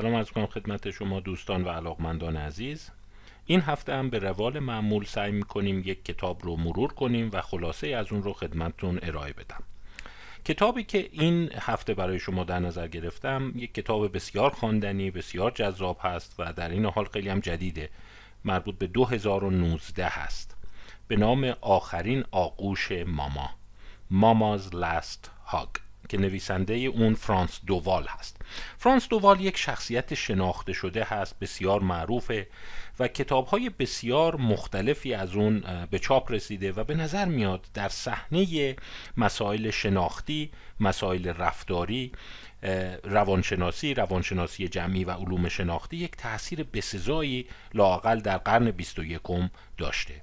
سلام از کنم خدمت شما دوستان و علاقمندان عزیز. این هفته هم به روال معمول سعی می‌کنیم یک کتاب رو مرور کنیم و خلاصه از اون رو خدمتتون ارائه بدم. کتابی که این هفته برای شما در نظر گرفتم یک کتاب بسیار خواندنی بسیار جذاب هست و در این حال خیلی هم جدیده. مربوط به 2019 هست. به نام آخرین آغوش ماما ماماز لاست هاگ. که نویسنده اون فرانس دووال هست. فرانس دووال یک شخصیت شناخته شده هست بسیار معروفه و کتاب های بسیار مختلفی از اون به چاپ رسیده و به نظر میاد در صحنه مسائل شناختی مسائل رفتاری روانشناسی روانشناسی جمعی و علوم شناختی یک تاثیر بسزایی لاقل در قرن 21 داشته.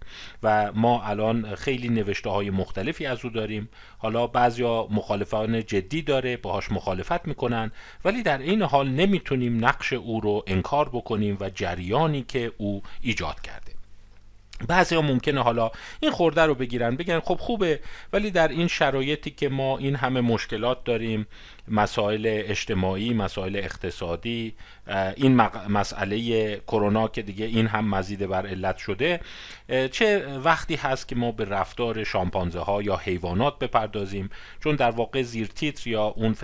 و ما الان خیلی نوشته های مختلفی از او داریم. حالا بعضیا مخالفان جدی داره باهاش مخالفت می‌کنن ولی در این حال نمی‌تونیم نقش او رو انکار بکنیم و جریانی که او ایجاد کرده. بعضی ها ممکنه حالا این خورده رو بگیرن بگن خب خوبه ولی در این شرایطی که ما این همه مشکلات داریم مسائل اجتماعی مسائل اقتصادی این مسئله کرونا که دیگه این هم مزید بر علت شده چه وقتی هست که ما به رفتار شامپانزه ها یا حیوانات بپردازیم؟ چون در واقع زیر تیتر یا اون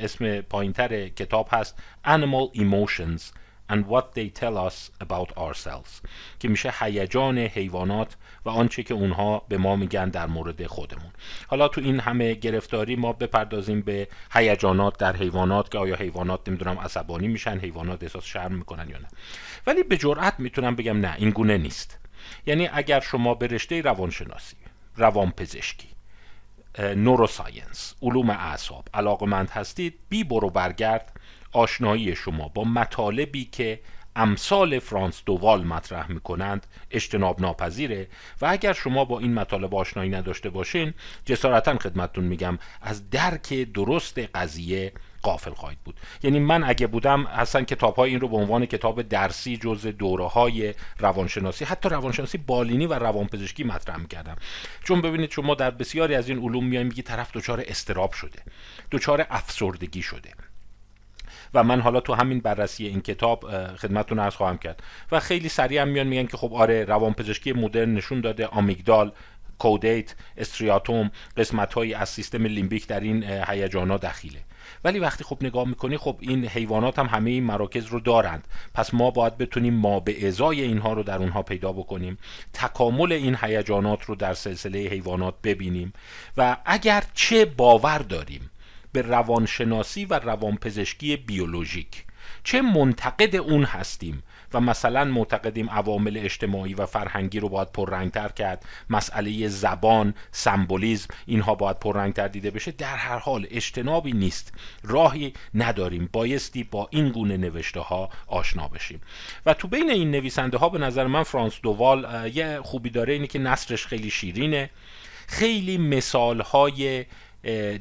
اسم پایینتر کتاب هست Animal Emotions. And what they tell us about ourselves که میشه هیجان حیوانات و آنچه که اونها به ما میگن در مورد خودمون. حالا تو این همه گرفتاری ما بپردازیم به هیجانات در حیوانات که آیا حیوانات نمی‌دونم عصبانی میشن حیوانات احساس شرم می‌کنن یا نه. ولی به جرئت می‌تونم بگم نه این گونه نیست. یعنی اگر شما به رشته روانشناسی روانپزشکی نوروساینس علوم اعصاب علاقمند هستید بی برو برگرد آشنایی شما با مطالبی که امثال فرانس دووال مطرح می‌کنند اجتناب ناپذیره و اگر شما با این مطالب آشنایی نداشته باشین جسارتا خدمتتون میگم از درک درست قضیه قافل خواهید بود. یعنی من اگه بودم اصلا کتاب های این رو به عنوان کتاب درسی جز دوره های روانشناسی حتی روانشناسی بالینی و روانپزشکی مطرح می‌کردم. چون ببینید شما در بسیاری از این علوم میایم میگی طرف دچار استراب شده دچار افسردگی شده. و من حالا تو همین بررسی این کتاب خدمتتون عرض خواهم کرد. و خیلی سریع هم میان میگن که خب آره روانپزشکی مدرن نشون داده آمیگدال کودیت استریاتوم قسمت هایی از سیستم لیمبیک در این هیجانات دخیله. ولی وقتی خب نگاه می‌کنی خب این حیوانات هم همه این مراکز رو دارند. پس ما باید بتونیم ما به ازای اینها رو در اونها پیدا بکنیم تکامل این هیجانات رو در سلسله حیوانات ببینیم. و اگر چه باور داریم به روانشناسی و روانپزشکی بیولوژیک. چه منتقد اون هستیم؟ و مثلا معتقدیم عوامل اجتماعی و فرهنگی رو باید پررنگتر کرد. مسئله زبان سمبولیزم اینها باید پررنگتر دیده بشه. در هر حال اجتنابی نیست. راهی نداریم. بایستی با این گونه نوشته ها آشنا بشیم. و تو بین این نویسنده ها به نظر من فرانس دووال یه خوبی داره اینه که نصرش خیلی شیرینه. خیلی مثال های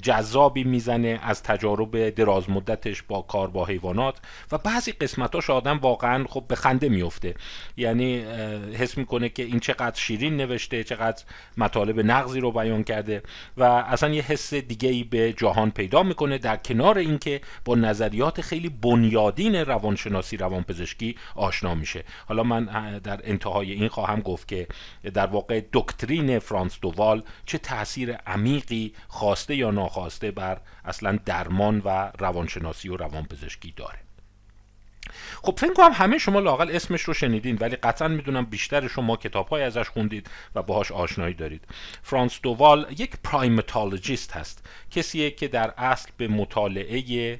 جذابی می‌زنه از تجارب دراز مدتش با کار با حیوانات و بعضی قسمتاش آدم واقعا خب به خنده میفته. یعنی حس می‌کنه که این چقدر شیرین نوشته چقدر مطالب نقضی رو بیان کرده و اصلا یه حس دیگه ای به جهان پیدا می‌کنه در کنار اینکه با نظریات خیلی بنیادین روانشناسی روانپزشکی آشنا میشه. حالا من در انتهای این خواهم گفت که در واقع دکترین فرانس دووال چه تاثیر عمیقی خواسته یا ناخواسته بر اصلا درمان و روانشناسی و روانپزشکی داره. خب فکر کنم همه شما لاقل اسمش رو شنیدین ولی قطعا می‌دونم بیشتر شما کتاب های ازش خوندید و باهاش آشنایی دارید. فرانس دووال یک primatologist هست کسیه که در اصل به مطالعه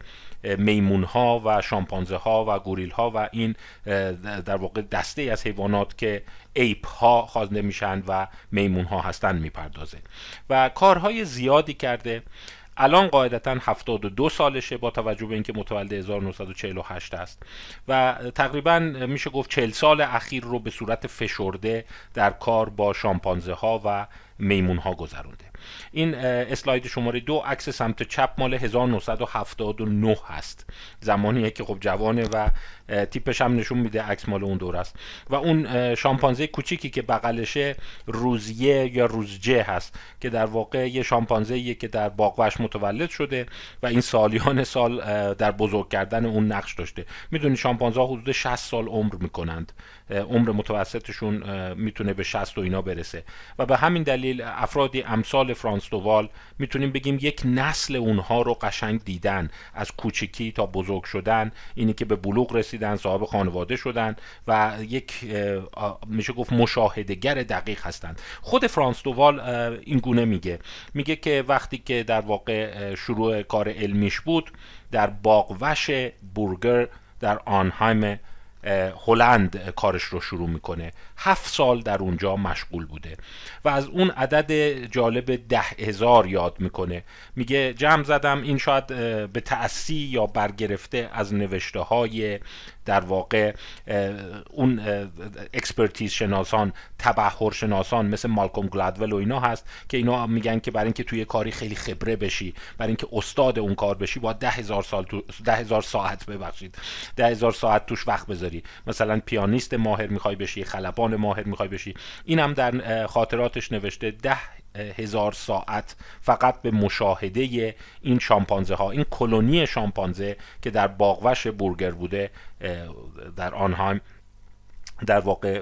میمون ها و شامپانزه ها و گوریل ها و این در واقع دسته از حیوانات که ape ها خوانده میشن و میمون ها هستن می‌پردازه. و کارهای زیادی کرده. الان قاعدتا 72 سالشه با توجه به اینکه متولد 1948 است. و تقریبا میشه گفت 40 سال اخیر رو به صورت فشرده در کار با شامپانزه ها و میمون ها گذرونده. این اسلاید شماره دو عکس سمت چپ مال 1979 هست. زمانیه که خب جوانه و تیپش هم نشون میده عکس مال اون دور است. و اون شامپانزه کوچیکی که بغلشه روزیه یا روزجه هست که در واقع یه شامپانزه که در باغوش متولد شده و این سالیان سال در بزرگ کردن اون نقش داشته. می‌دونی شامپانزه حدود 60 سال عمر می‌کنند. عمر متوسطشون می‌تونه به 60 و اینا برسه. و به همین دلیل افرادی امثال فرانس دووال می‌تونیم بگیم یک نسل اونها رو قشنگ دیدن. از کوچکی تا بزرگ شدن اینی که به بلوغ رسیدن صاحب خانواده شدن و یک میشه گفت مشاهدگر دقیق هستند. خود فرانس دووال این گونه میگه. میگه که وقتی که در واقع شروع کار علمیش بود در باغ وحش بورگر در آرنهایم هلند کارش رو شروع می‌کنه. هفت سال در اونجا مشغول بوده و از اون عدد جالب ده هزار یاد می‌کنه. میگه جمع زدم این شاید به تأسی یا برگرفته از نوشته های در واقع اون expertise شناسان تبهر شناسان مثل مالکوم گلادول و اینا هست که اینا میگن که برای اینکه توی کاری خیلی خبره بشی برای اینکه استاد اون کار بشی باید ده هزار سال تو ده هزار ساعت ببخشید ده هزار ساعت توش وقت بذاری. مثلا پیانیست ماهر می‌خوای بشی خلبان ماهر می‌خوای بشی. اینم در خاطراتش نوشته ده هزار ساعت فقط به مشاهده این شامپانزه ها این کلونی شامپانزه که در باغوش بورگر بوده در آنهایم در واقع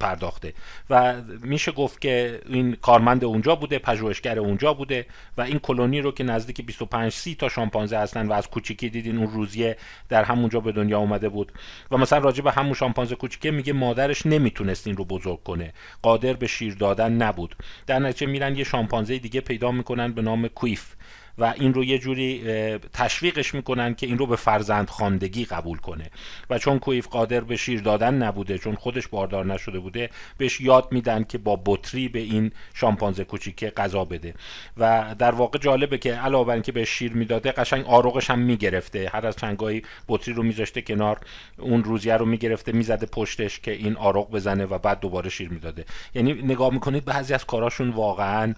پرداخته. و میشه گفت که این کارمند اونجا بوده پژوهشگر اونجا بوده و این کلونی رو که نزدیک 25 30 تا شامپانزه هستن و از کوچیکی دیدین اون روزیه در همونجا به دنیا اومده بود. و مثلا راجع به همون شامپانزه کوچیکه میگه مادرش نمی‌تونست این رو بزرگ کنه. قادر به شیر دادن نبود. در نتیجه میرن یه شامپانزه دیگه پیدا می‌کنن به نام کویف. و این رو یه جوری تشویقش می‌کنن که این رو به فرزند خاندگی قبول کنه. و چون کویف قادر به شیر دادن نبوده چون خودش باردار نشده بوده بهش یاد میدن که با بطری به این شامپانزه کوچیکه غذا بده. و در واقع جالبه که علاوه بر اینکه به شیر می‌داده قشنگ آروغش هم می‌گرفته. هر از چنگایی بطری رو میذاشته کنار اون روزیه رو می‌گرفته می‌زده پشتش که این آروغ بزنه و بعد دوباره شیر می‌داده. یعنی نگاه می‌کنید بعضی از کاراشون واقعا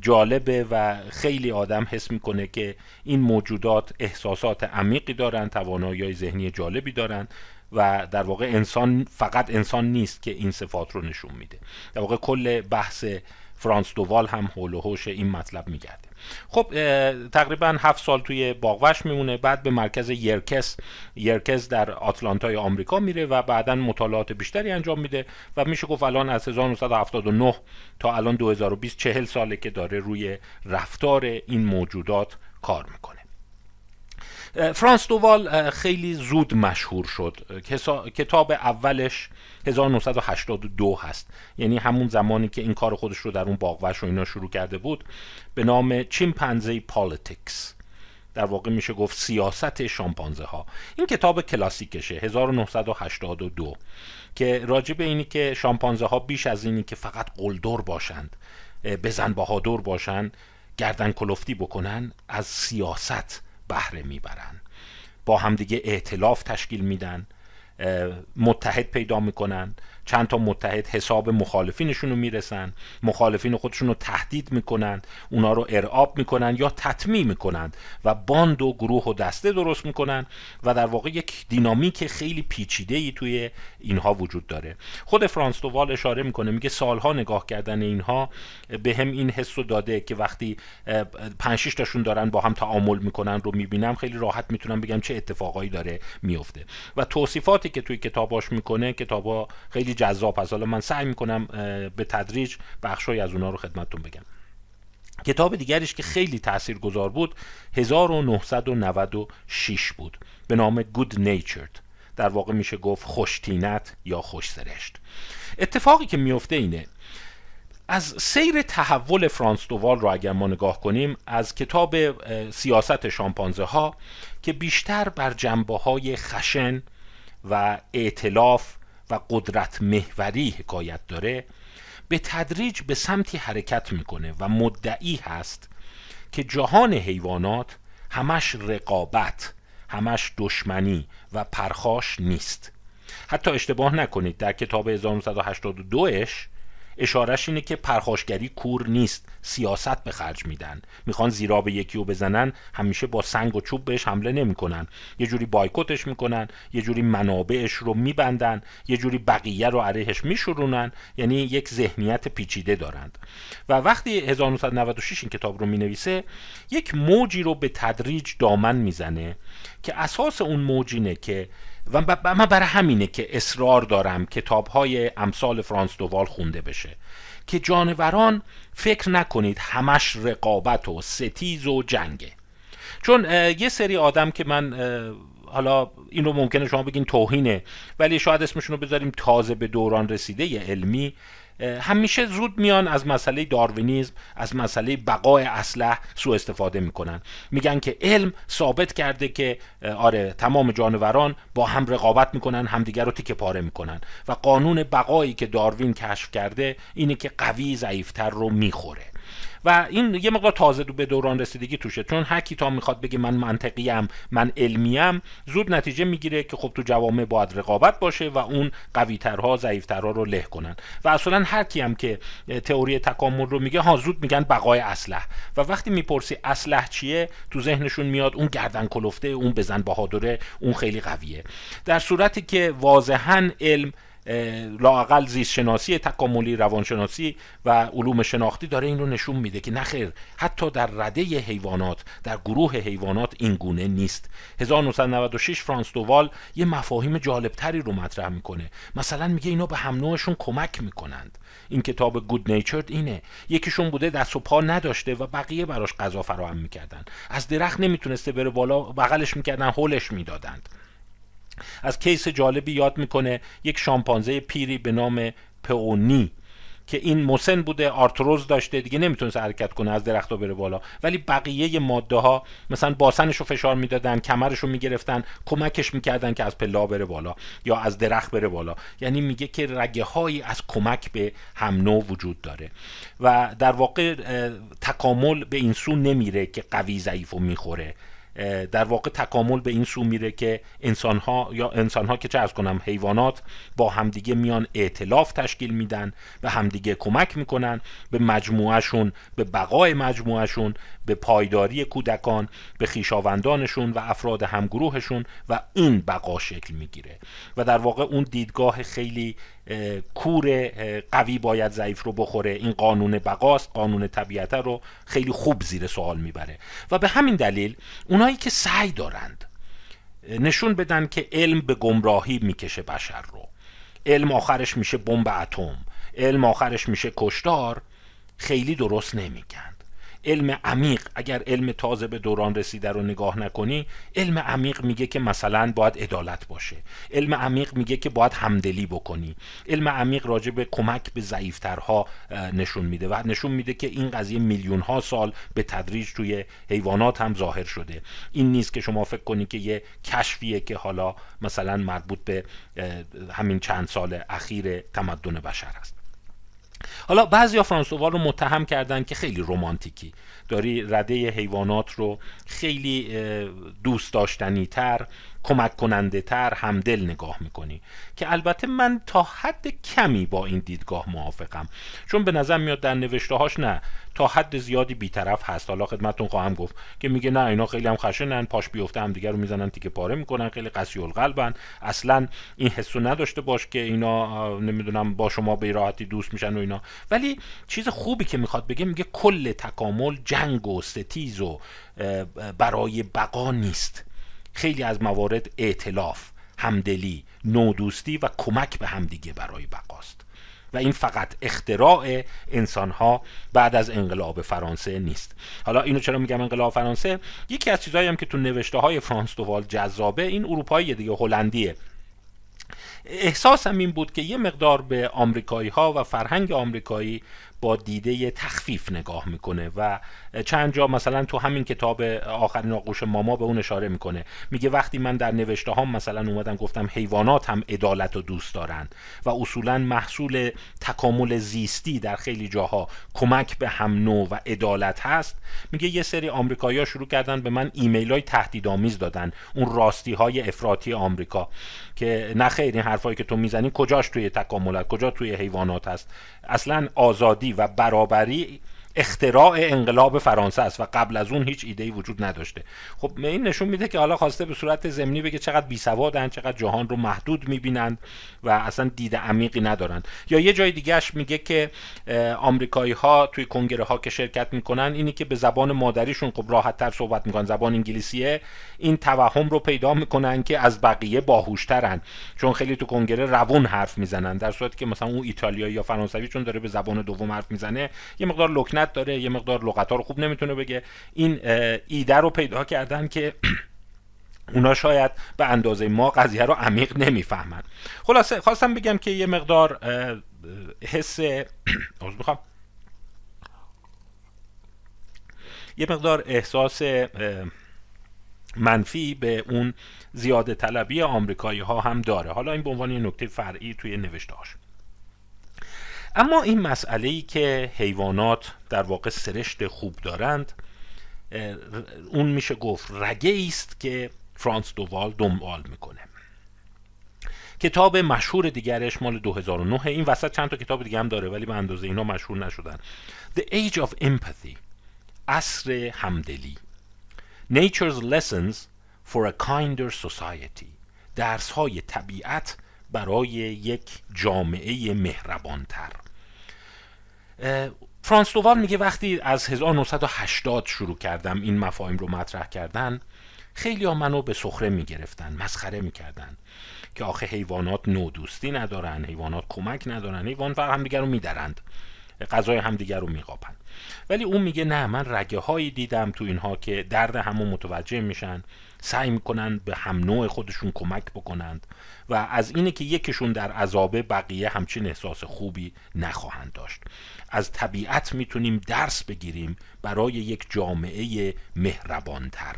جالبه و خیلی آدم حس می‌کنه که این موجودات احساسات عمیقی دارن توانایی ذهنی جالبی دارن و در واقع انسان فقط انسان نیست که این صفات رو نشون میده. در واقع کل بحث فرانس دووال هم حول و حوش این مطلب میگرده. خب تقریبا هفت سال توی باغوش میمونه بعد به مرکز یرکس یرکس در آتلانتای آمریکا میره و بعدا مطالعات بیشتری انجام میده و میشه گفت الان از 1979 تا الان 2020 چهل ساله که داره روی رفتار این موجودات کار می‌کنه. فرانس دووال خیلی زود مشهور شد. کتاب اولش 1982 هست. یعنی همون زمانی که این کار خودش رو در اون باغ وحش و اینا شروع کرده بود به نام Chimpanzee Politics. در واقع میشه گفت سیاست شامپانزه ها این کتاب کلاسیکشه 1982 که راجع به اینی که شامپانزه ها بیش از اینی که فقط قلدر باشند بزن بهادر باشند گردن کلفتی بکنن از سیاست بهره می‌برن. با همدیگه ائتلاف تشکیل میدن متحد پیدا می‌کنن. چند تا متحد حساب مخالفینشون رو می‌رسن مخالفین خودشون رو تهدید می‌کنن اونا رو ارعاب می‌کنن یا تطمیع می‌کنن و باند و گروه و دسته درست می‌کنن و در واقع یک دینامیک خیلی پیچیده ای توی اینها وجود داره. خود فرانس دووال اشاره می‌کنه میگه سالها نگاه کردن اینها به هم این حس رو داده که وقتی پنج تاشون دارن با هم تعامل می‌کنن رو می‌بینم خیلی راحت می‌تونم بگم چه اتفاقایی داره میفته و توصیفاتی که توی کتاباش می‌کنه کتابا خیلی جذاب هست. حالا من سعی می‌کنم به تدریج بخشای از اونها رو خدمتتون بگم. کتاب دیگریش که خیلی تأثیر گذار بود 1996 بود. به نام Good Natured. در واقع میشه گفت خوشتینت یا خوشسرشت اتفاقی که میفته اینه از سیر تحول فرانس دووال رو اگر ما نگاه کنیم از کتاب سیاست شامپانزه ها که بیشتر بر جنبه های خشن و اعتلاف و قدرت محوری حکایت داره به تدریج به سمتی حرکت می‌کنه و مدعی هست که جهان حیوانات همش رقابت همش دشمنی و پرخاش نیست. حتی اشتباه نکنید در کتاب 1982 اش اشارش اینه که پرخاشگری کور نیست سیاست به خرج میدن. می‌خوان زیرا به یکی رو بزنن همیشه با سنگ و چوب بهش حمله نمی‌کنن. یه جوری بایکوتش می‌کنن یه جوری منابعش رو میبندن یه جوری بقیه رو علیهش میشورونن. یعنی یک ذهنیت پیچیده دارند. و وقتی 1996 این کتاب رو می‌نویسه یک موجی رو به تدریج دامن می‌زنه که اساس اون موج اینه که و من برای همینه که اصرار دارم کتاب های امثال فرانس دووال خونده بشه. که جانوران فکر نکنید همش رقابت و ستیز و جنگه. چون یه سری آدم که من حالا این رو ممکنه شما بگین توهینه ولی شاید اسمشون رو بذاریم تازه به دوران رسیده علمی همیشه زود میان از مسئله داروینیزم از مسئله بقای اسلح سوء استفاده می‌کنن. میگن که علم ثابت کرده که آره تمام جانوران با هم رقابت می‌کنن همدیگر رو تیکه پاره می‌کنن. و قانون بقایی که داروین کشف کرده اینه که قوی ضعیفتر رو می‌خوره. و این یه مقدار تازه به دوران رسیدگی توشه. چون هر کی تا می‌خواد بگه من منطقیم من علمیم زود نتیجه می‌گیره که خب تو جوامع باید رقابت باشه و اون قویترها ضعیفترها رو له کنن. و اصلا هر کی هم که تئوری تکامل رو میگه ها زود میگن بقای اسلح و وقتی می‌پرسی اسلح چیه تو ذهنشون میاد اون گردن کلفته اون بزن بهادره اون خیلی قویه. در صورتی که واضحا علم لاقل زیست شناسی تکاملی روانشناسی و علوم شناختی داره این رو نشون میده که نخیر حتی در رده حیوانات در گروه حیوانات این گونه نیست. 1996 فرانس دووال یه مفاهیم جالبتری رو مطرح می‌کنه. مثلا میگه اینا به هم نوعشون کمک می‌کنند. این کتاب گود نیچرد اینه. یکیشون بوده دست و پا نداشته و بقیه براش غذا فراهم می‌کردن. از درخت نمی‌تونسته بره بالا بغلش می‌کردن هولش می‌دادند. از کیس جالبی یاد می‌کنه یک شامپانزه پیری به نام پئونی که این مسن بوده آرتروز داشته دیگه نمی‌تونست حرکت کنه از درخت بره بالا. ولی بقیه ماده ها مثلا باسنش رو فشار می‌دادن کمرش رو می‌گرفتن کمکش می‌کردن که از پلا بره بالا یا از درخت بره بالا. یعنی میگه که رگه هایی از کمک به هم نوع وجود داره. و در واقع تکامل به این سو نمیره که قوی ضعیف و می‌خوره. در واقع تکامل به این سو میره که انسان ها یا انسان ها که چه از کنم حیوانات با همدیگه میان ائتلاف تشکیل میدن و همدیگه کمک می‌کنن به مجموعهشون به بقای مجموعهشون به پایداری کودکان به خیشاوندانشون و افراد همگروهشون و این بقا شکل می‌گیره. و در واقع اون دیدگاه خیلی کور قوی باید ضعیف رو بخوره. این قانون بقاست قانون طبیعت رو خیلی خوب زیر سوال می‌بره. و به همین دلیل اونایی که سعی دارند نشون بدن که علم به گمراهی می‌کشه بشر رو. علم آخرش میشه بمب اتم. علم آخرش میشه کشتار. خیلی درست نمیگن. علم عمیق. اگر علم تازه به دوران رسیده رو نگاه نکنی علم عمیق میگه که مثلا باید عدالت باشه. علم عمیق میگه که باید همدلی بکنی. علم عمیق راجع به کمک به ضعیفترها نشون میده و نشون میده که این قضیه میلیون ها سال به تدریج توی حیوانات هم ظاهر شده. این نیست که شما فکر کنی که یه کشفیه که حالا مثلا مربوط به همین چند سال اخیر تمدن بشر است. حالا بعضی فرانسووا رو متهم کردن که خیلی رومانتیکی داری رده حیوانات رو خیلی دوست داشتنی تر کمک کننده تر همدل نگاه می‌کنی. که البته من تا حد کمی با این دیدگاه موافقم. چون به نظر میاد در نوشته هاش نه تا حد زیادی بیطرف هست. حالا خدمتتون خواهم گفت که میگه نه اینا خیلی هم خشنن پاش بیفته هم دیگر رو می‌زنن تیکه پاره می‌کنن خیلی قسی القلبن. اصلا این حسو نداشته باش که اینا نمی‌دونم با شما به راحتی دوست میشن و اینا. ولی چیز خوبی که می‌خواد بگه میگه کل تکامل جنگ و ستیز و برای بقا نیست. خیلی از موارد ائتلاف همدلی نودوستی و کمک به همدیگه برای بقاست. و این فقط اختراع انسان ها بعد از انقلاب فرانسه نیست. حالا اینو چرا میگم انقلاب فرانسه؟ یکی از چیزهایی هم که تو نوشته های فرانس دووال جذابه این اروپایی دیگه هلندیه. احساسم این بود که یه مقدار به آمریکایی ها و فرهنگ آمریکایی با دیده تخفیف نگاه می‌کنه و چند جا مثلا تو همین کتاب آخرین آغوش ماما به اون اشاره می‌کنه. میگه وقتی من در نوشته هم مثلا اومدم گفتم حیوانات هم عدالت رو دوست دارن و اصولا محصول تکامل زیستی در خیلی جاها کمک به هم نوع و عدالت هست. میگه یه سری آمریکایی‌ها شروع کردن به من ایمیل های تهدیدآمیز دادن. اون راستی های افراطی آمریکا که نه خیر این حرفایی که تو می‌زنی کجاش توی تکاملات کجا توی حیوانات هست. اصلا آزادی و برابری اختراع انقلاب فرانسه است و قبل از اون هیچ ایده وجود نداشته. خب این نشون میده که حالا خواسته به صورت زمینی بگه چقدر بی سوادن چقدر جهان رو محدود می‌بینند و اصلا دید عمیقی ندارن یا یه جای دیگهش میگه که آمریکایی ها توی کنگره ها که شرکت می‌کنن اینی که به زبان مادریشون خب راحت تر صحبت می‌کنن. زبان انگلیسیه. این توهم رو پیدا می‌کنن که از بقیه باهوشترن. چون خیلی تو کنگره روون حرف می‌زنن. در صورتی که مثلا اون ایتالیایی یا فرانسوی چون داره به زبان دوم حرف می‌زنه یه مقدار لکنت داره یه مقدار لغت ها رو خوب نمی‌تونه بگه. این ایده رو پیدا کردن که اونا شاید به اندازه ما قضیه رو عمیق نمی‌فهمن. خلاصه خواستم بگم که یه مقدار حس می‌خوام. یه مقدار احساس منفی به اون زیاده طلبی آمریکایی ها هم داره. حالا این به عنوان یه نکته فرعی توی نوشته هاش. اما این مسئله ای که حیوانات در واقع سرشت خوب دارند اون میشه گفت رگه است که فرانس دووال دنبال می‌کنه. کتاب مشهور دیگرش مال 2009 این وسط چند تا کتاب دیگه هم داره ولی به اندازه اینا مشهور نشدن. The Age of Empathy عصر همدلی. Nature's Lessons for a Kinder Society درس های طبیعت برای یک جامعه مهربانتر. فرانس دووال میگه وقتی از 1980 شروع کردم این مفاهیم رو مطرح کردن خیلی ها منو به سخره می‌گرفتن مسخره می‌کردن که آخه حیوانات نودوستی ندارن حیوانات کمک ندارن حیوان فقط همدیگر رو میدرند غذای همدیگر رو میقاپن ولی اون میگه نه من رگه هایی دیدم تو اینها که درد همو متوجه میشن. سعی می‌کنن به هم نوع خودشون کمک بکنند و از اینه که یکیشون در عذابه بقیه همچین احساس خوبی نخواهند داشت. از طبیعت می‌تونیم درس بگیریم برای یک جامعه مهربانتر.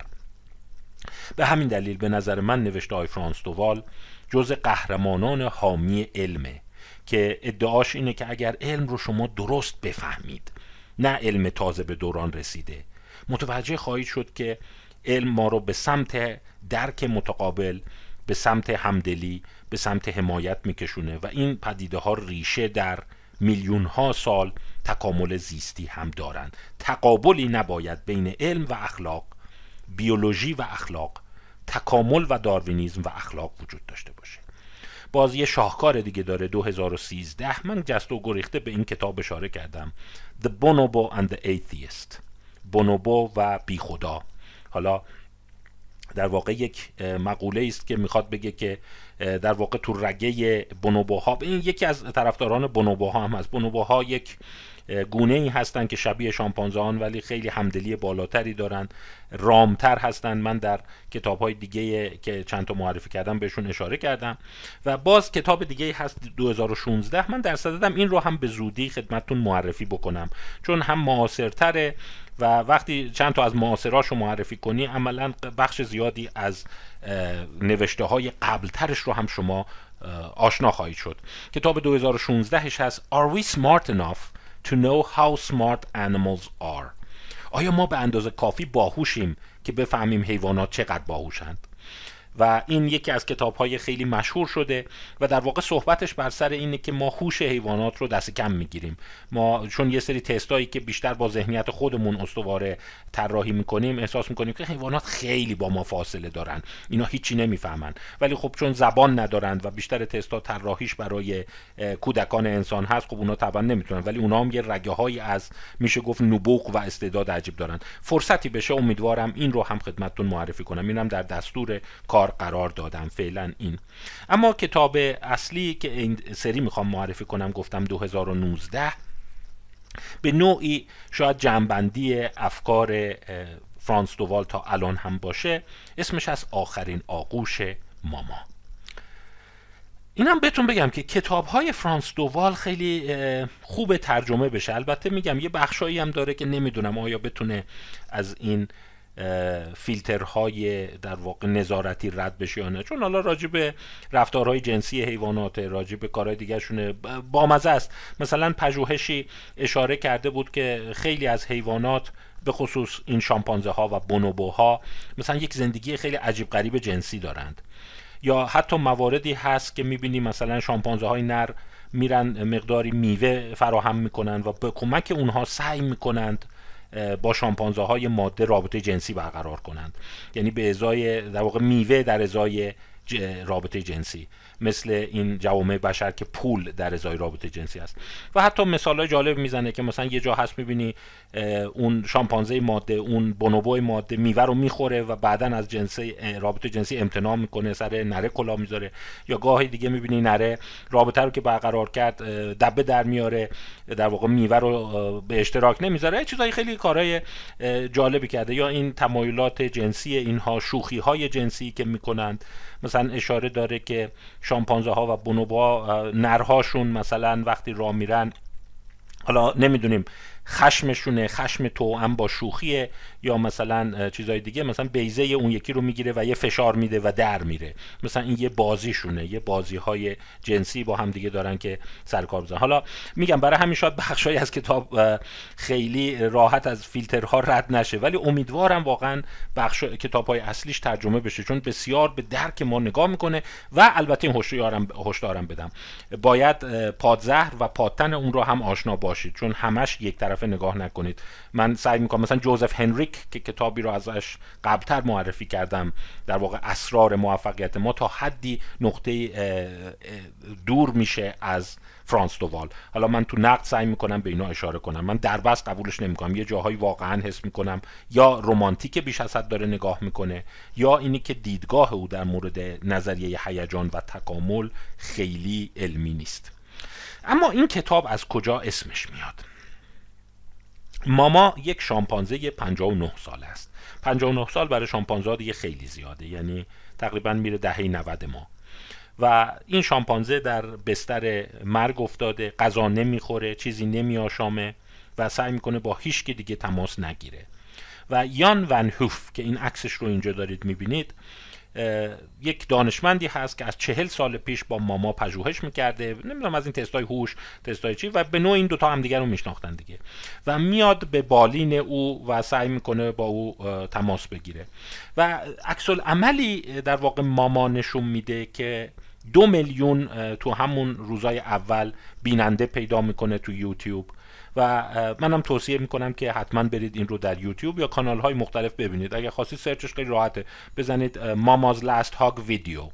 به همین دلیل به نظر من نوشته های فرانس دووال جز قهرمانان حامی علمه که ادعاش اینه که اگر علم رو شما درست بفهمید نه علم تازه به دوران رسیده. متوجه خواهید شد که علم ما رو به سمت درک متقابل به سمت همدلی به سمت حمایت میکشونه و این پدیده ها ریشه در میلیون ها سال تکامل زیستی هم دارند. تقابلی نباید بین علم و اخلاق بیولوژی و اخلاق تکامل و داروینیزم و اخلاق وجود داشته باشه. باز یه شاهکار دیگه داره 2013 من جست و گریخته به این کتاب اشاره کردم. The Bonobo and the Atheist. بونوبو و بی خدا حالا در واقع یک مقوله است که می‌خواد بگه که در واقع تو رگه بونوبوها این یکی از طرفداران بونوبوها هم هست. بونوبوها یک گونه ای هستن که شبیه شامپانزان ولی خیلی همدلی بالاتری دارن. رامتر هستن. من در کتاب های دیگه که چند تا معرفی کردم بهشون اشاره کردم. و باز کتاب دیگه هست 2016 من در صددم این رو هم به زودی خدمتتون معرفی بکنم. چون هم معاصرتره و وقتی چند تا از معاصراش رو معرفی کنی عملا بخش زیادی از نوشته های قبلترش رو هم شما آشنا خواهید شد. کتاب 2016 هست Are we smart enough to know how smart animals are? آیا ما به اندازه کافی باهوشیم که بفهمیم حیوانات چقدر باهوشند؟ و این یکی از کتاب های خیلی مشهور شده و در واقع صحبتش بر سر اینه که ما هوش حیوانات رو دست کم می‌گیریم. ما چون یه سری تستایی که بیشتر با ذهنیت خودمون استواره طراحی می‌کنیم احساس می‌کنیم که حیوانات خیلی با ما فاصله دارن. اینا هیچی نمی‌فهمن. ولی خب چون زبان ندارند و بیشتر تستا طراحیش برای کودکان انسان هست خب اونا طبعا نمی‌تونن. ولی اونا هم یه رگه های از میشه گفت نبوغ و استعداد عجیب دارن. فرصتی بشه امیدوارم این رو هم خدمتتون معرفی کنم. اینم در دستور کار قرار دادم فعلا این. اما کتاب اصلی که این سری می‌خوام معرفی کنم گفتم 2019 به نوعی شاید جنبندی افکار فرانس دووال تا الان هم باشه اسمش از آخرین آغوش ماما. اینم بهتون بگم که کتاب های فرانس دووال خیلی خوب ترجمه بشه. البته میگم یه بخشایی هم داره که نمی‌دونم آیا بتونه از این فیلترهای در واقع نظارتی رد بشه یا نه. چون حالا راجع به رفتارهای جنسی حیوانات راجع به کارهای دیگرشونه بامزه است. مثلا پژوهشی اشاره کرده بود که خیلی از حیوانات به خصوص این شامپانزه ها و بونوبوها مثلا یک زندگی خیلی عجیب غریب جنسی دارند. یا حتی مواردی هست که می‌بینی مثلا شامپانزه های نر میرن مقداری میوه فراهم می‌کنند و به کمک اونها سعی می‌کنند با شامپانزه های ماده رابطه جنسی برقرار کنند. یعنی به ازای در واقع میوه در ازای رابطه جنسی. مثل این جوامع بشر که پول در ازای رابطه جنسی است و حتی مثال جالب می‌زنه که مثلا یه جا هست می‌بینی اون شامپانزه ماده اون بونوبو ماده میوه رو می‌خوره و بعدا از جنسی رابطه جنسی امتناع می‌کنه سر نره کلا می‌ذاره. یا گاهی دیگه می‌بینی نره رابطه رو که برقرار کرد دبه در میاره در واقع میوه رو به اشتراک نمی‌ذاره. چیزای خیلی کارهای جالبی کرده. یا این تمایلات جنسی اینها شوخی های جنسی که می‌کنند. مثلا اشاره داره که شامپانزه ها و بونوبا نرهاشون مثلا وقتی راه میرن حالا نمی‌دونیم خشمشونه خشم توأم با شوخیه یا مثلا چیزای دیگه. مثلا بیزه اون یکی رو می‌گیره و یه فشار میده و در میره. مثلا این یه بازیشونه. یه بازی های جنسی با هم دیگه دارن که سرکار بزن حالا میگم برای همین شاید بخشایی از کتاب خیلی راحت از فیلترها رد نشه. ولی امیدوارم واقعا بخش کتاب های اصلیش ترجمه بشه. چون بسیار به درک ما نگاه می‌کنه و البته این هشدارم بدم. باید پادزهر و پادتن اون رو هم آشنا باشید. چون همش یک طرف نگاه نکنید. من سعی می‌کنم مثلا جوزف هنریک که کتابی رو ازش قبلتر معرفی کردم در واقع اسرار موفقیت ما تا حدی نقطه دور میشه از فرانس دووال. حالا من تو نقد سعی می‌کنم به اینا اشاره کنم. من در بس قبولش نمی‌کنم. یه جاهایی واقعا حس می‌کنم یا رمانتیک بیش از حد داره نگاه می‌کنه یا اینی که دیدگاه او در مورد نظریه هیجان و تکامل خیلی علمی نیست. اما این کتاب از کجا اسمش میاد؟ ماما یک شامپانزه 59 سال است. 59 سال برای شامپانزه دیگه خیلی زیاده یعنی تقریبا میره دهه 90 ما. و این شامپانزه در بستر مرگ افتاده غذا نمی‌خوره چیزی نمیآشامه و سعی می‌کنه با هیچ دیگه تماس نگیره. و یان ون هوف که این عکسش رو اینجا دارید می‌بینید یک دانشمندی هست که از چهل سال پیش با ماما پژوهش می‌کرده. نمی‌دونم از این تستای هوش تستای چی و به نوع این دوتا هم دیگر رو میشناختن دیگه. و میاد به بالین او و سعی می‌کنه با او تماس بگیره. و عکس عملی در واقع ماما نشون میده که دو میلیون تو همون روزای اول بیننده پیدا می‌کنه تو یوتیوب. و منم توصیه می‌کنم که حتما برید این رو در یوتیوب یا کانال های مختلف ببینید. اگر خواستید سرچش خیلی راحته. بزنید ماماز لاست هاگ ویدیو.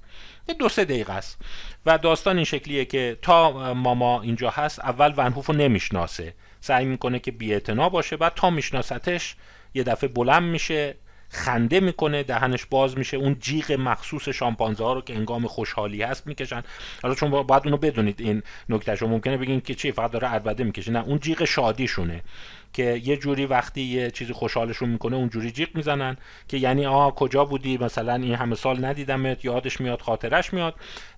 دو سه دقیقه است. و داستان این شکلیه که تا ماما اینجا هست اول ونهوف رو نمی‌شناسه. سعی می‌کنه که بی باشه بعد تا میشناستش یه دفعه بلند میشه خنده می‌کنه دهنش باز میشه اون جیغ مخصوص شامپانزه ها رو که انگام خوشحالی هست می‌کشن. حالا چون باید اونو بدونید این نکته شو ممکنه بگین که چی فقط داره عربده می‌کشه. نه اون جیغ شادیشونه. که یه جوری وقتی یه چیزی خوشحالشون می‌کنه اونجوری جیغ می‌زنن که یعنی آه کجا بودی؟ مثلا این همه سال ندیدمت یادش میاد خاطرش میاد.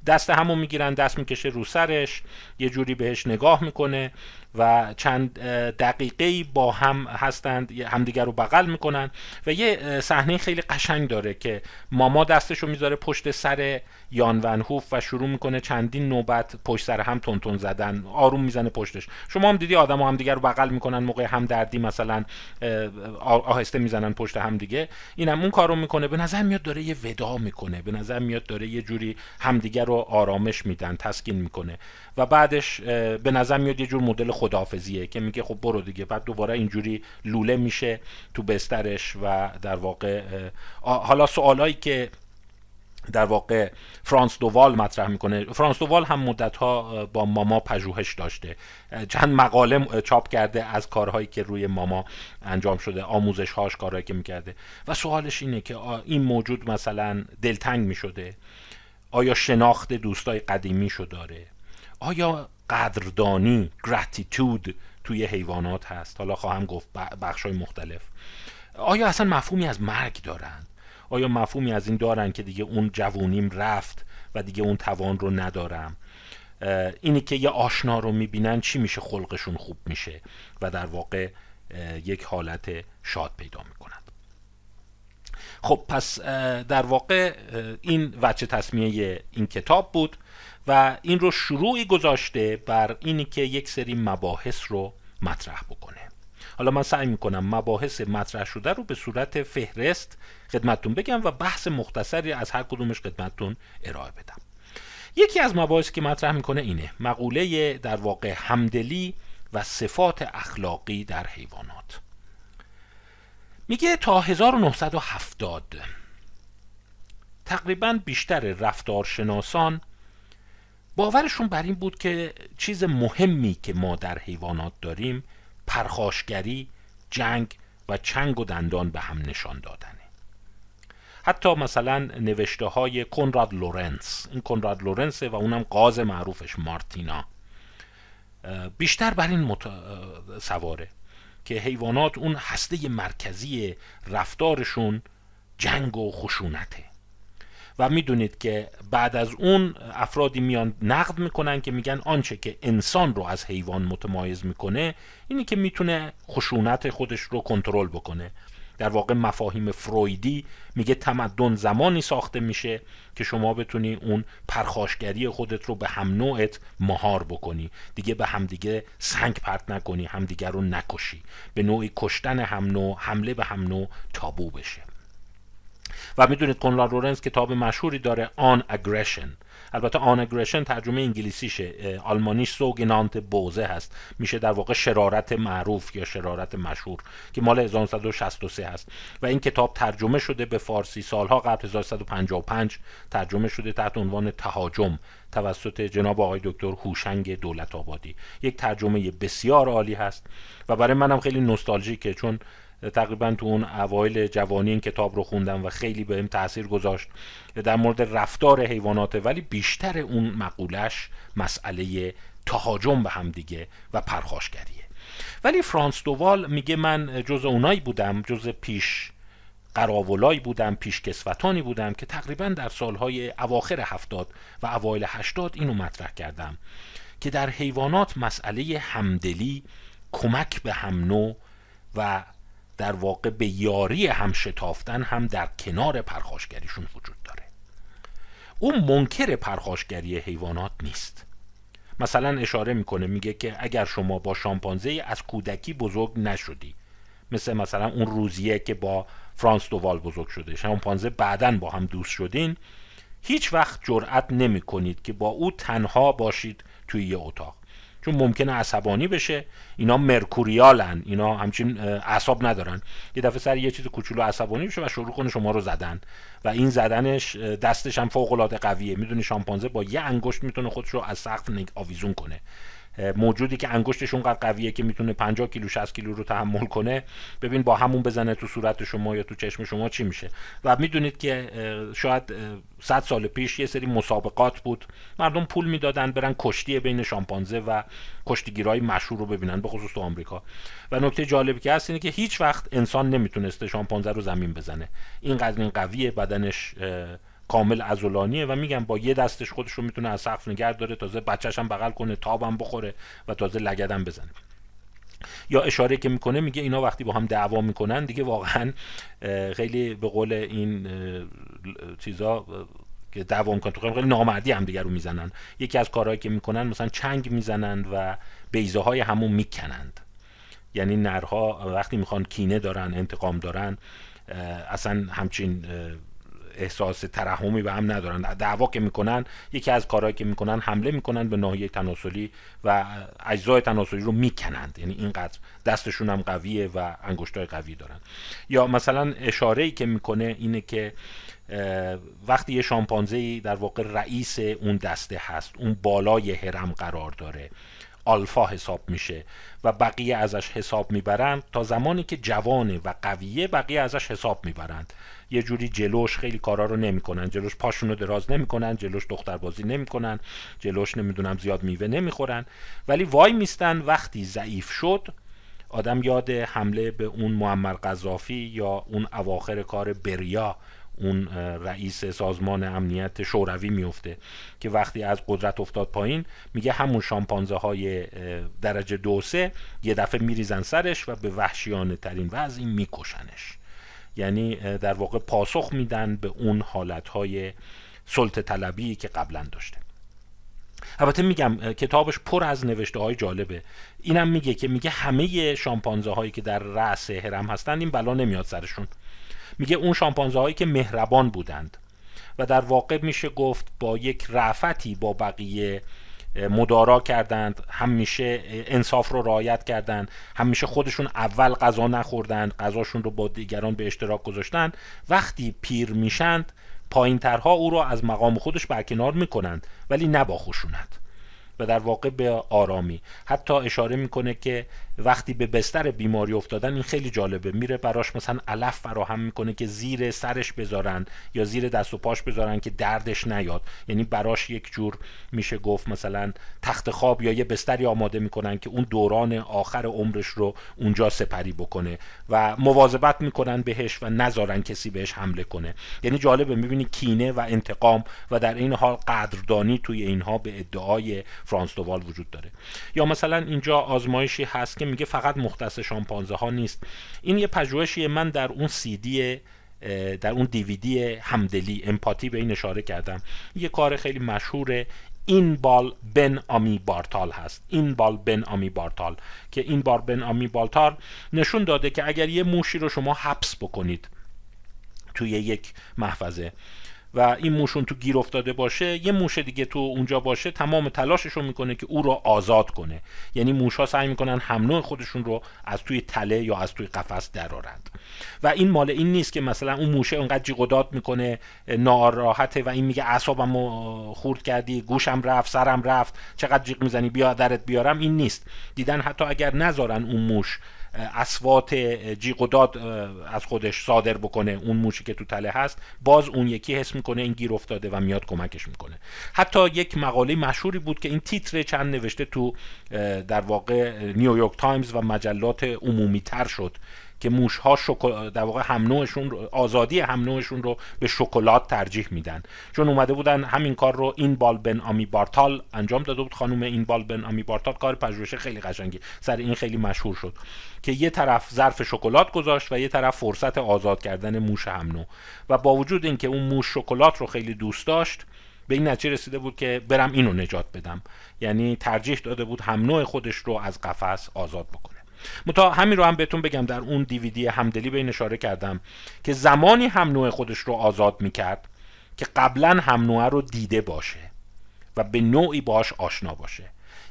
دست همو می‌گیرن دست می‌کشه رو سرش یه جوری بهش نگاه می‌کنه و چند دقیقه با هم هستند همدیگر رو بغل می‌کنن و یه صحنه خیلی قشنگ داره که ماما دستش رو می‌ذاره پشت سر یان ونهوف و شروع می‌کنه چندین نوبت پشت سر هم تون زدن آروم می‌زنه پشتش. شما هم دیدی آدم هم دیگر رو بغل می‌کنن موقع هم دردی مثلا آهسته می‌زنن پشت هم دیگه. اینم اون کارو می‌کنه. به نظر میاد داره یه ودا می‌کنه. به نظر میاد داره یه جوری همدیگه رو آرامش میدن تسکین می‌کنه. و بعدش به نظر میاد یه جور مدل خداحافظیه که میگه خب برو دیگه. بعد دوباره اینجوری لوله میشه تو بسترش و در واقع حالا سوالایی که در واقع فرانس دووال مطرح می‌کنه. فرانس دووال هم مدت ها با ماما پژوهش داشته. چند مقاله چاپ کرده از کارهایی که روی ماما انجام شده آموزش هاش کارهایی که می‌کرده. و سوالش اینه که این موجود مثلا دلتنگ می‌شده؟ آیا شناخت دوستای قدیمی شو داره؟ آیا قدردانی گراتیتود توی حیوانات هست؟ حالا خواهم گفت بخش های مختلف. آیا اصلا مفهومی از مرگ دارند آیا مفهومی از این دارن که دیگه اون جوونیم رفت و دیگه اون توان رو ندارم؟ اینی که یه آشنا رو می‌بینن چی میشه خلقشون خوب میشه و در واقع یک حالت شاد پیدا می‌کنند. خب پس در واقع این وچه تصمیه این کتاب بود و این رو شروعی گذاشته بر اینی که یک سری مباحث رو مطرح بکنه. حالا من سعی می‌کنم مباحث مطرح شده رو به صورت فهرست خدمتتون بگم و بحث مختصری از هر کدومش خدمتتون ارائه بدم. یکی از مباحثی که مطرح می‌کنه اینه مقوله در واقع همدلی و صفات اخلاقی در حیوانات. میگه تا 1970 تقریبا بیشتر رفتارشناسان باورشون بر این بود که چیز مهمی که ما در حیوانات داریم پرخاشگری، جنگ و چنگ و دندان به هم نشان دادنه. حتی مثلا نوشته های کنراد لورنس. این کنراد لورنس و اونم غاز معروفش مارتینا. بیشتر بر این مت... سواره که حیوانات اون هسته مرکزی رفتارشون جنگ و خشونته. و می‌دونید که بعد از اون افرادی میان نقد می‌کنن که میگن آنچه که انسان رو از حیوان متمایز می‌کنه اینی که می‌تونه خشونت خودش رو کنترل بکنه. در واقع مفاهیم فرویدی میگه تمدن زمانی ساخته میشه که شما بتونی اون پرخاشگری خودت رو به هم نوعت مهار بکنی. دیگه به همدیگه سنگ پرت نکنی همدیگه رو نکشی. به نوعی کشتن هم نوع حمله به هم نوع تابو بشه. و می‌دونید کنراد لورنس کتاب مشهوری داره On Aggression. البته On Aggression ترجمه انگلیسیشه. آلمانیش sogenannte Böse هست. میشه در واقع شرارت معروف یا شرارت مشهور که مال 1963 هست. و این کتاب ترجمه شده به فارسی. سالها قبل 1155 ترجمه شده تحت عنوان تهاجم توسط جناب آقای دکتر هوشنگ دولت آبادی. یک ترجمه بسیار عالی هست. و برای منم خیلی نوستالژیکه چون تقریبا تو اون اوایل جوانی این کتاب رو خوندم و خیلی بهم تاثیر گذاشت. در مورد رفتار حیوانات ولی بیشتر اون مقولش مسئله تهاجم به هم دیگه و پرخاشگریه. ولی فرانس دووال میگه من جز اونایی بودم جز پیش قراولایی بودم پیشکسوتانی بودم که تقریبا در سالهای اواخر هفتاد و اوایل هشتاد اینو مطرح کردم که در حیوانات مسئله همدلی کمک به هم نوع و در واقع به یاری هم شتافتن هم در کنار پرخاشگریشون وجود داره. او منکر پرخاشگری حیوانات نیست. مثلا اشاره می‌کنه میگه که اگر شما با شامپانزه از کودکی بزرگ نشدی مثل مثلا اون روزیه که با فرانس دووال بزرگ شده شامپانزه بعدا با هم دوست شدین هیچ وقت جرأت نمی کنید که با او تنها باشید توی یه اتاق. چون ممکنه عصبانی بشه. اینا مرکوریالن. اینا همچین اعصاب ندارن. یه دفعه سر یه چیز کوچولو عصبانی بشه و شروع کنه شما رو زدن. و این زدنش دستش هم فوق العاده قویه. می‌دونی شامپانزه با یه انگشت می‌تونه خودش رو از سقف آویزون کنه. موجودی که انگشتش اونقدر قویه که می‌تونه 50 کیلو 60 کیلو رو تحمل کنه. ببین با همون بزنه تو صورت شما یا تو چشم شما چی میشه. و می‌دونید که شاید 100 سال پیش یه سری مسابقات بود. مردم پول می‌دادن برن کشتی بین شامپانزه و کشتیگیرای مشهور رو ببینن به خصوص تو آمریکا. و نکته جالبی که هست اینه که هیچ وقت انسان نمی‌تونسته شامپانزه رو زمین بزنه. اینقدر این قویه بدنش کامل ازولانیه و میگم با یه دستش خودش رو می‌تونه از سقف نگه داره تازه بچهش هم بغل کنه تابم بخوره و تازه لگدم بزنه. یا اشاره که می‌کنه میگه اینا وقتی با هم دعوا می‌کنن دیگه واقعا خیلی به قول این چیزا که دعوا می‌کنن خیلی نامردی هم دیگه رو می‌زنن. یکی از کارهایی که می‌کنن مثلا چنگ می‌زنند و بیزه های همون می‌کنند. یعنی نرها وقتی می‌خوان کینه دارن انتقام دارن اصلا همچین احساس ترحمی به هم ندارن. دعوا که می‌کنن یکی از کارهایی که می‌کنن حمله می‌کنن به ناحیه تناسلی و اجزای تناسلی رو می‌کنند. یعنی اینقدر دستشون هم قویه و انگشتای قوی دارن. یا مثلا اشاره ای که می‌کنه اینه که وقتی یه شامپانزه در واقع رئیس اون دسته هست اون بالای هرم قرار داره آلفا حساب میشه و بقیه ازش حساب می‌برند تا زمانی که جوانه و قویه بقیه ازش حساب می‌برند. یه جوری جلوش خیلی کارا رو نمی‌کنن. جلوش پاشونو دراز نمی‌کنن جلوش دختربازی نمی‌کنن جلوش نمی‌دونم زیاد میوه نمی‌خورن. ولی وای میستن وقتی ضعیف شد آدم یاد حمله به اون معمر قذافی یا اون اواخر کار بریا اون رئیس سازمان امنیت شوروی میفته که وقتی از قدرت افتاد پایین میگه همون شامپانزه های درجه دو سه یه دفعه میریزن سرش و به وحشیانه ترین وضعی میکشنش. یعنی در واقع پاسخ میدن به اون حالت های سلطه طلبی که قبلا داشته. البته میگم کتابش پر از نوشته های جالبه. اینم میگه که میگه همه شامپانزه هایی که در رأس هرم هستند این بلا نمیاد سرشون. میگه اون شامپانزه هایی که مهربان بودند و در واقع میشه گفت با یک رعفتی با بقیه مدارا کردند همیشه انصاف رو رعایت کردند همیشه خودشون اول غذا نخوردند غذاشون رو با دیگران به اشتراک گذاشتند. وقتی پیر میشند پایین ترها او را از مقام خودش برکنار می‌کنند ولی نه با خشونت. و در واقع به آرامی. حتی اشاره می‌کنه که وقتی به بستر بیماری افتادن این خیلی جالبه. میره براش مثلا علف فراهم می‌کنه که زیر سرش بذارن یا زیر دست و پاش بذارن که دردش نیاد. یعنی براش یک جور میشه گفت مثلا تخت خواب یا یه بستری آماده می‌کنن که اون دوران آخر عمرش رو اونجا سپری بکنه و مواظبت می‌کنن بهش و نذارن کسی بهش حمله کنه. یعنی جالبه می‌بینی کینه و انتقام و در این حال قدردانی توی اینها به ادعای فرانس دوال وجود داره. یا مثلا اینجا آزمایشی هست که میگه فقط مختص شامپانزه ها نیست. این یه پژوهشیه. من در اون سی دی در اون دیویدی همدلی امپاتی به این اشاره کردم. یه کار خیلی مشهور این بال بن آمی بارتال هست. این بال بن آمی بارتال. که این بار بن آمی بارتال نشون داده که اگر یه موشی رو شما حبس بکنید توی یک محفظه و این موشون تو گیر افتاده باشه یه موش دیگه تو اونجا باشه تمام تلاشش رو می‌کنه که او رو آزاد کنه. یعنی موش ها سعی می‌کنن هم نوع خودشون رو از توی تله یا از توی قفس درارند و این مال این نیست که مثلا اون موشه اونقدر جیغ داد می‌کنه ناراحته و این میگه اعصابم خورد کردی گوشم رفت سرم رفت چقدر جیغ می‌زنی بیا درت بیارم. این نیست. دیدن حتی اگر نذارن اون موش اصوات جیغ و از خودش صادر بکنه اون موشی که تو تله هست. باز اون یکی حس می‌کنه این گیر افتاده و میاد کمکش می‌کنه. حتی یک مقاله مشهوری بود که این تیتر چند نوشته تو در واقع نیویورک تایمز و مجلات عمومی تر شد. که موش ها در واقع هم نوعشون آزادی هم نوعشون رو به شکلات ترجیح میدن. چون اومده بودن همین کار رو اینبال بن آمی بارتال انجام داده بود. خانم اینبال بن آمی بارتال کار پژوهش خیلی قشنگی. سر این خیلی مشهور شد. که یه طرف ظرف شکلات گذاشت و یه طرف فرصت آزاد کردن موش هم نوع. و با وجود اینکه اون موش شکلات رو خیلی دوست داشت به این نتیجه رسیده بود که برم اینو نجات بدم. یعنی ترجیح داده بود هم نوع خودش رو از قفس آزاد بکنه. متا همین رو هم بهتون بگم در اون دیویدی همدلی به این اشاره کردم که زمانی هم نوع خودش رو آزاد می‌کرد که قبلا هم نوع رو دیده باشه و به نوعی باش آشنا باشه.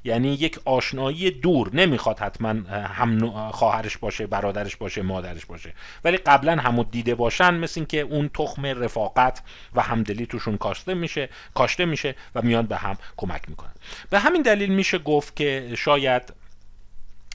یعنی یک آشنایی دور نمی‌خواد حتما هم خواهرش باشه برادرش باشه مادرش باشه. ولی قبلا همو دیده باشن مثل اینکه اون تخم رفاقت و همدلی توشون کاشته میشه کاشته میشه و میان به هم کمک می‌کنن. به همین دلیل میشه گفت که شاید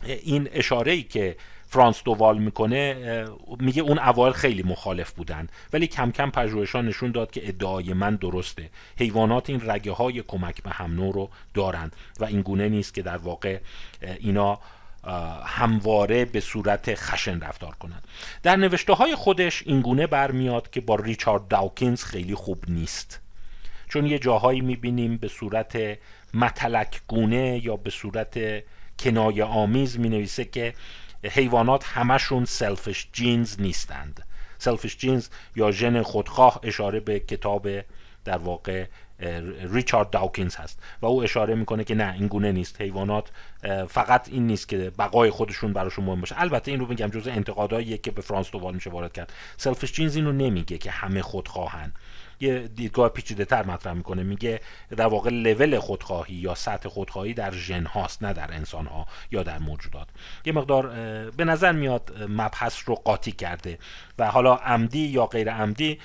این اشاره ای که فرانس دووال می‌کنه میگه اون اوایل خیلی مخالف بودن. ولی کم کم پژوهشان نشون داد که ادعای من درسته. حیوانات این رگه های کمک به هم نوع رو دارند و این گونه نیست که در واقع اینا همواره به صورت خشن رفتار کنند. در نوشته های خودش این گونه برمیاد که با ریچارد داوکینز خیلی خوب نیست. چون یه جاهایی می‌بینیم به صورت متلک گونه یا به صورت کنایه آمیز می نویسه که حیوانات همشون سلفش جینز نیستند. سلفش جینز یا ژن خودخواه اشاره به کتاب در واقع ریچارد داوکینز هست. و او اشاره می‌کنه که نه این گونه نیست. حیوانات فقط این نیست که بقای خودشون براشون مهم باشه. البته این رو میگم جزء انتقاداییه که به فرانس دووال میشه وارد کرد. سلفش جینز اینو نمیگه که همه خودخواهن. یه دیدگاه پیچیده تر مطرح می‌کنه. میگه در واقع لول خودخواهی یا سطح خودخواهی در ژن هاست نه در انسان ها یا در موجودات. یه مقدار به نظر میاد مبحث رو قاطی کرده و حالا عمدی یا غیر عمدی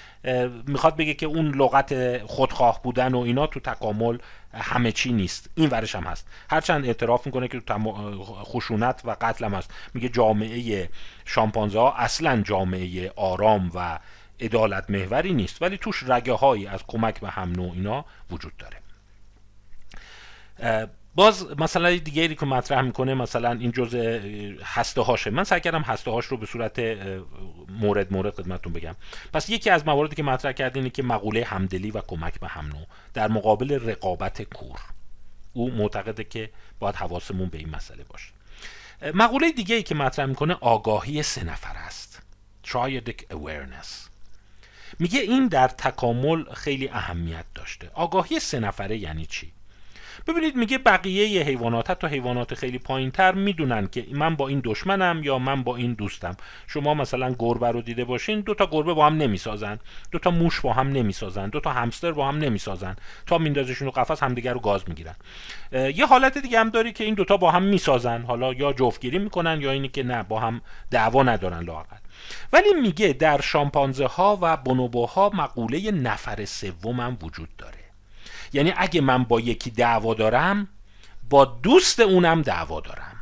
می‌خواد بگه که اون لغت خودخواه بودن و اینا تو تکامل همه چی نیست. این ورش هم هست. هرچند اعتراف می‌کنه که خشونت و قتل هم هست. میگه جامعه شامپانزه ها اصلا جامعه آرام و عدالت محوری نیست ولی توش رگه هایی از کمک به هم نوع اینا وجود داره. باز مثلا دیگری که مطرح می‌کنه مثلا این جزء هسته هاشه. من سعی کردم هسته هاش رو به صورت مورد مورد خدمتتون بگم. پس یکی از مواردی که مطرح کرد اینه که مقوله همدلی و کمک به هم در مقابل رقابت کور. او معتقده که باید حواسمون به این مسئله باشه. مقوله دیگه ای که مطرح می‌کنه آگاهی سه نفر است. Triadic awareness. میگه این در تکامل خیلی اهمیت داشته. آگاهی سه نفره یعنی چی؟ ببینید میگه بقیه حیوانات حتی حیوانات خیلی پایین تر می‌دونن که من با این دشمنم یا من با این دوستم. شما مثلا گربه رو دیده باشین دو تا گربه با هم نمی‌سازن. دو تا موش با هم نمی‌سازن. دو تا همستر با هم نمی‌سازن. تا میندازشون رو قفس همدیگه رو گاز می‌گیرن. یه حالت دیگه هم داری که این دوتا با هم می‌سازن. حالا یا جفتگیری می‌کنن یا اینی که نه با هم دعوا ندارن لاقل ولی میگه در شامپانزه ها و بونوبوها مقوله نفر سوم هم وجود داره. یعنی اگه من با یکی دعوا دارم با دوست اونم دعوا دارم.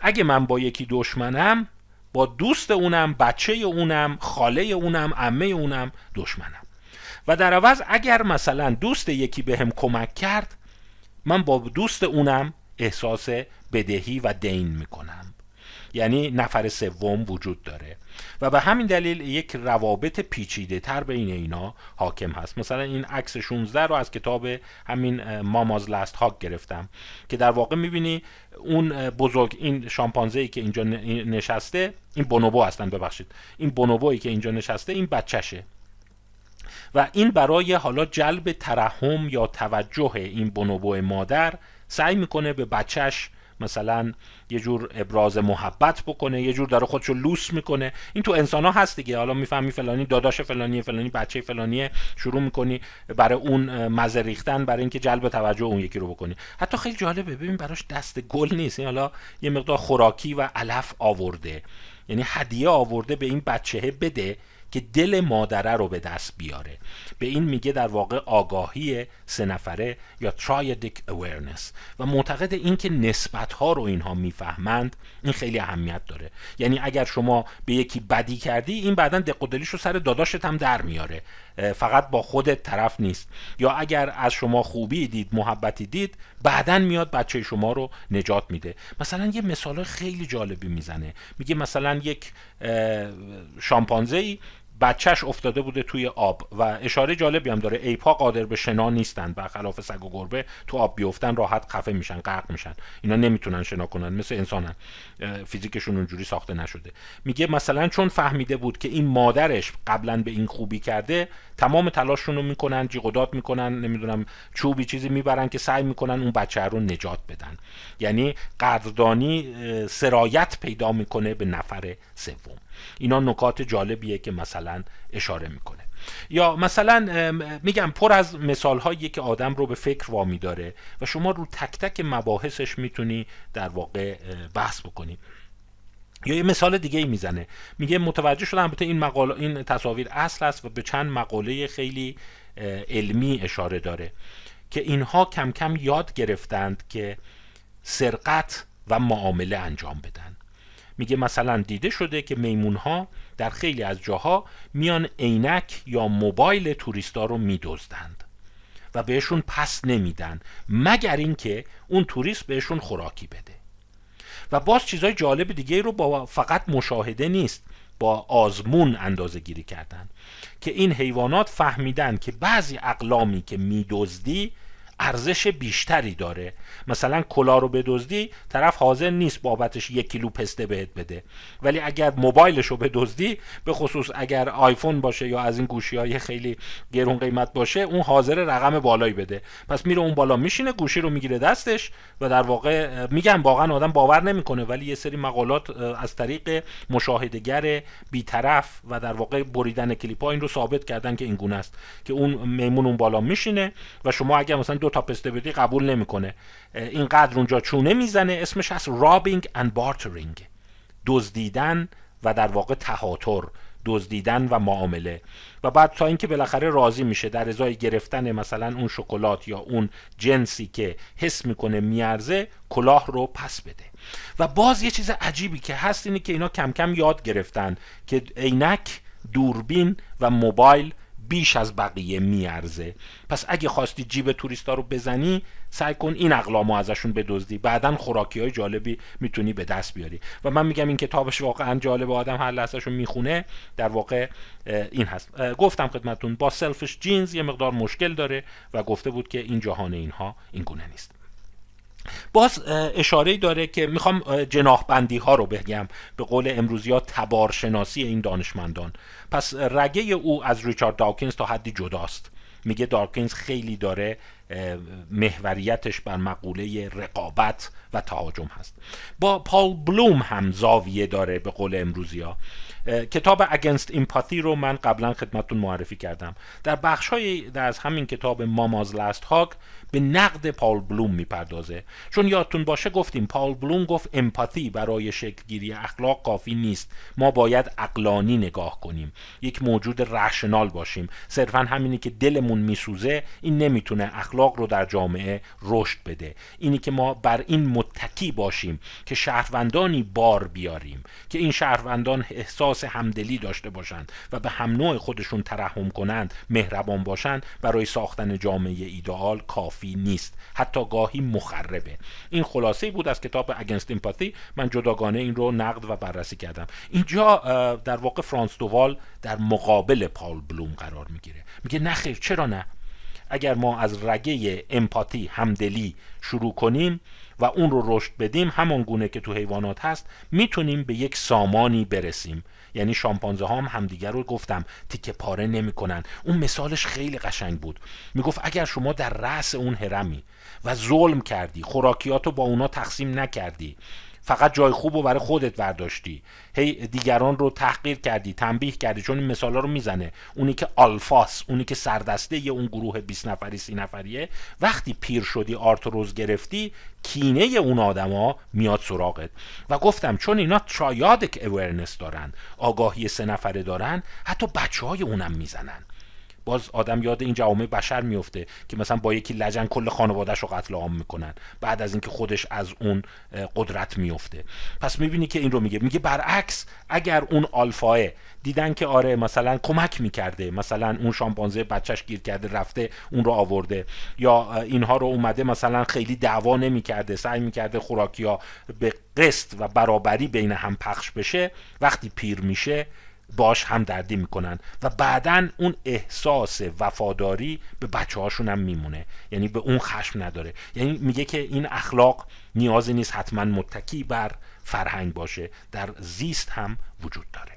اگه من با یکی دشمنم با دوست اونم بچه اونم خاله اونم عمه اونم دشمنم. و در عوض اگر مثلا دوست یکی به هم کمک کرد من با دوست اونم احساس بدهی و دین می‌کنم. یعنی نفر سوم وجود داره. و به همین دلیل یک روابط پیچیده تر بین اینا حاکم هست. مثلا این عکس 16 رو از کتاب همین ماماز لست هاک گرفتم که در واقع می‌بینی اون بزرگ این شامپانزه ای که اینجا نشسته این بونوبو هستن ببخشید. این بونوبویی که اینجا نشسته این بچهشه. و این برای حالا جلب ترحم یا توجه این بونوبو مادر سعی می‌کنه به بچهش مثلا یه جور ابراز محبت بکنه یه جور داره خودشو لوس می‌کنه. این تو انسان ها هست دیگه. حالا می‌فهمی فلانی داداش فلانی فلانی بچه فلانی شروع می‌کنی برای اون مزه ریختن برای اینکه جلب توجه اون یکی رو بکنی. حتی خیلی جالبه. ببین براش دست گل نیست. حالا یه مقدار خوراکی و علف آورده. یعنی هدیه آورده به این بچه بده. که دل مادره رو به دست بیاره. به این میگه در واقع آگاهی سه نفره یا triadic awareness. و معتقد این که نسبت ها رو اینها می‌فهمند این خیلی اهمیت داره. یعنی اگر شما به یکی بدی کردی این بعدا دق رو سر داداشت هم در میاره. فقط با خودت طرف نیست. یا اگر از شما خوبی دید محبتی دید بعدا میاد بچه شما رو نجات میده. مثلا یه مثال خیلی جالبی می‌زنه. میگه مثلا یک شامپانزه ای بچهش افتاده بوده توی آب. و اشاره جالبی هم داره. ایپا قادر به شنا نیستن. برخلاف سگ و گربه تو آب بیفتن راحت خفه میشن غرق میشن. اینا نمی‌تونن شنا کنن. مثل انسانن. فیزیکشون اونجوری ساخته نشده. میگه مثلا چون فهمیده بود که این مادرش قبلا به این خوبی کرده تمام تلاششون رو می‌کنن جیغ می‌کنن نمی‌دونم چوبی چیزی می‌برن که سعی می‌کنن اون بچه رو نجات بدن. یعنی قدردانی سرایت پیدا می‌کنه به نفر سوم. اینا نکات جالبیه که مثلا اشاره می‌کنه. یا مثلا میگم پر از مثال هایی که آدم رو به فکر وامی داره و شما رو تک تک مباحثش می‌تونی در واقع بحث بکنی. یا یه مثال دیگه ای می‌زنه. میگه متوجه شدم البته این مقاله این تصاویر اصل است و به چند مقاله خیلی علمی اشاره داره که اینها کم کم یاد گرفتند که سرقت و معامله انجام بدن. میگه مثلا دیده شده که میمون ها در خیلی از جاها میان عینک یا موبایل توریستا رو میدزدند و بهشون پس نمیدن مگر اینکه اون توریست بهشون خوراکی بده. و باز چیزای جالب دیگه رو با فقط مشاهده نیست با آزمون اندازه گیری کردن که این حیوانات فهمیدن که بعضی اقلامی که میدزدی ارزش بیشتری داره. مثلا کلا رو بدزدی طرف حاضر نیست بابتش یک کیلو پسته بهت بده. ولی اگر موبایلش رو بدزدی به خصوص اگر آیفون باشه یا از این گوشی های خیلی گرون قیمت باشه اون حاضر رقم بالایی بده. پس میره اون بالا میشینه گوشی رو می‌گیره دستش و در واقع میگم واقعا آدم باور نمی‌کنه ولی یه سری مقالات از طریق مشاهدگر بیطرف و در واقع بریدن کلیپ ها این رو ثابت کردن که این گونه است. که اون میمون اون بالا میشینه و شما اگر مثلا تا پسته بدی قبول نمی‌کنه. اینقدر اونجا چونه می‌زنه اسمش هست robbing and bartering دزدیدن و در واقع تهاتر دزدیدن و معامله. و بعد تا اینکه بالاخره راضی میشه در ازای گرفتن مثلا اون شکلات یا اون جنسی که حس می‌کنه میارزه کلاه رو پس بده. و باز یه چیز عجیبی که هست اینه که اینا کم کم یاد گرفتن که عینک دوربین و موبایل بیش از بقیه میارزه. پس اگه خواستی جیب توریستا رو بزنی سعی کن این اقلامو ازشون بدزدی. بعدا خوراکی های جالبی می‌تونی به دست بیاری. و من میگم این کتابش واقعا جالب آدم هر لحظهشون می‌خونه در واقع این هست. گفتم خدمتون با سلفش جینز یه مقدار مشکل داره و گفته بود که این جهان اینها این گونه نیست. باز اشاره داره که می‌خوام جناح بندی ها رو بگم. به قول امروزی ها تبارشناسی این دانشمندان. پس رگه او از ریچارد داکینز تا حدی جداست. میگه دارکینز خیلی داره محوریتش بر مقوله رقابت و تهاجم هست. با پال بلوم هم زاویه داره به قول امروزی ها. کتاب اگنست ایمپاتی رو من قبلا خدمتتون معرفی کردم. در بخش های از همین کتاب ماماز لاست هاک به نقد پال بلوم می‌پردازه. چون یادتون باشه گفتیم پال بلوم گفت امپاتی برای شکلگیری اخلاق کافی نیست. ما باید اقلانی نگاه کنیم. یک موجود رشنال باشیم. صرفا همینی که دلمون میسوزه این نمی‌تونه اخلاق رو در جامعه رشد بده. اینی که ما بر این متکی باشیم که شهروندانی بار بیاریم که این شهروندان احساس همدلی داشته باشند و به هم نوع خودشون ترحم کنند مهربان باشند برای ساختن جامعه ایدئال کافی. نیست. حتی گاهی مخربه. این خلاصه بود از کتاب اگنست ایمپاتی من جداگانه این رو نقد و بررسی کردم. اینجا در واقع فرانس دووال در مقابل پال بلوم قرار می‌گیره. میگه نخیر چرا نه؟ اگر ما از رگه امپاتی همدلی شروع کنیم و اون رو رشد بدیم همان گونه که تو حیوانات هست می‌تونیم به یک سامانی برسیم. یعنی شامپانزه ها هم همدیگر رو گفتم. تیکه پاره نمی‌کنن. اون مثالش خیلی قشنگ بود. می‌گفت اگر شما در رأس اون هرمی و ظلم کردی خوراکیات رو با اونا تقسیم نکردی. فقط جای خوب رو برای خودت برداشتی. هی دیگران رو تحقیر کردی تنبیه کردی چون این مثالا رو می‌زنه. اونی که آلفاس اونی که سردسته اون گروه 20 نفری سی نفریه وقتی پیر شدی آرتروز گرفتی کینه اون آدما میاد سراغت. و گفتم چون اینا ترایادک اورنس دارن آگاهی سه نفره دارن حتی بچه های اونم می‌زنن. باز آدم یاد این جوامع بشر میفته که مثلا با یکی لجن کل خانوادهش رو قتل عام می‌کنن. بعد از اینکه خودش از اون قدرت میفته. پس می‌بینی که این رو میگه. میگه برعکس اگر اون آلفاه دیدن که آره مثلا کمک می‌کرده مثلا اون شامپانزه بچهش گیر کرده رفته اون رو آورده یا اینها رو اومده مثلا خیلی دعوا نمی‌کرده سعی می‌کرده خوراکی ها به قسط و برابری بین هم پخش بشه وقتی پیر میشه باش هم دردی می‌کنن و بعدا اون احساس وفاداری به بچه هاشون هم میمونه. یعنی به اون خشم نداره. یعنی میگه که این اخلاق نیازی نیست حتما متکی بر فرهنگ باشه. در زیست هم وجود داره.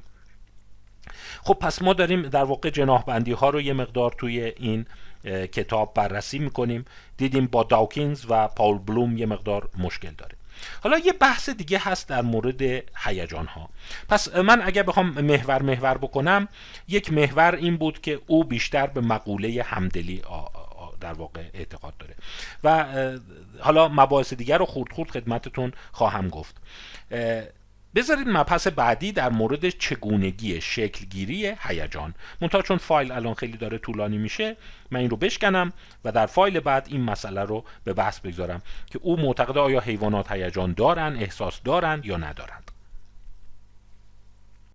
خب پس ما داریم در واقع جناح بندی ها رو یه مقدار توی این کتاب بررسی می‌کنیم. دیدیم با داوکینز و پاول بلوم یه مقدار مشکل داره. حالا یه بحث دیگه هست در مورد هیجان ها پس من اگر بخوام محور محور بکنم یک محور این بود که او بیشتر به مقوله همدلی در واقع اعتقاد داره. و حالا مباحث دیگر رو خورد خورد خدمتتون خواهم گفت. بذارید مبحث بعدی در مورد چگونگی شکلگیری هیجان. منتها چون فایل الان خیلی داره طولانی میشه من این رو بشکنم و در فایل بعد این مسئله رو به بحث بگذارم که او معتقد آیا حیوانات هیجان دارن احساس دارند یا ندارند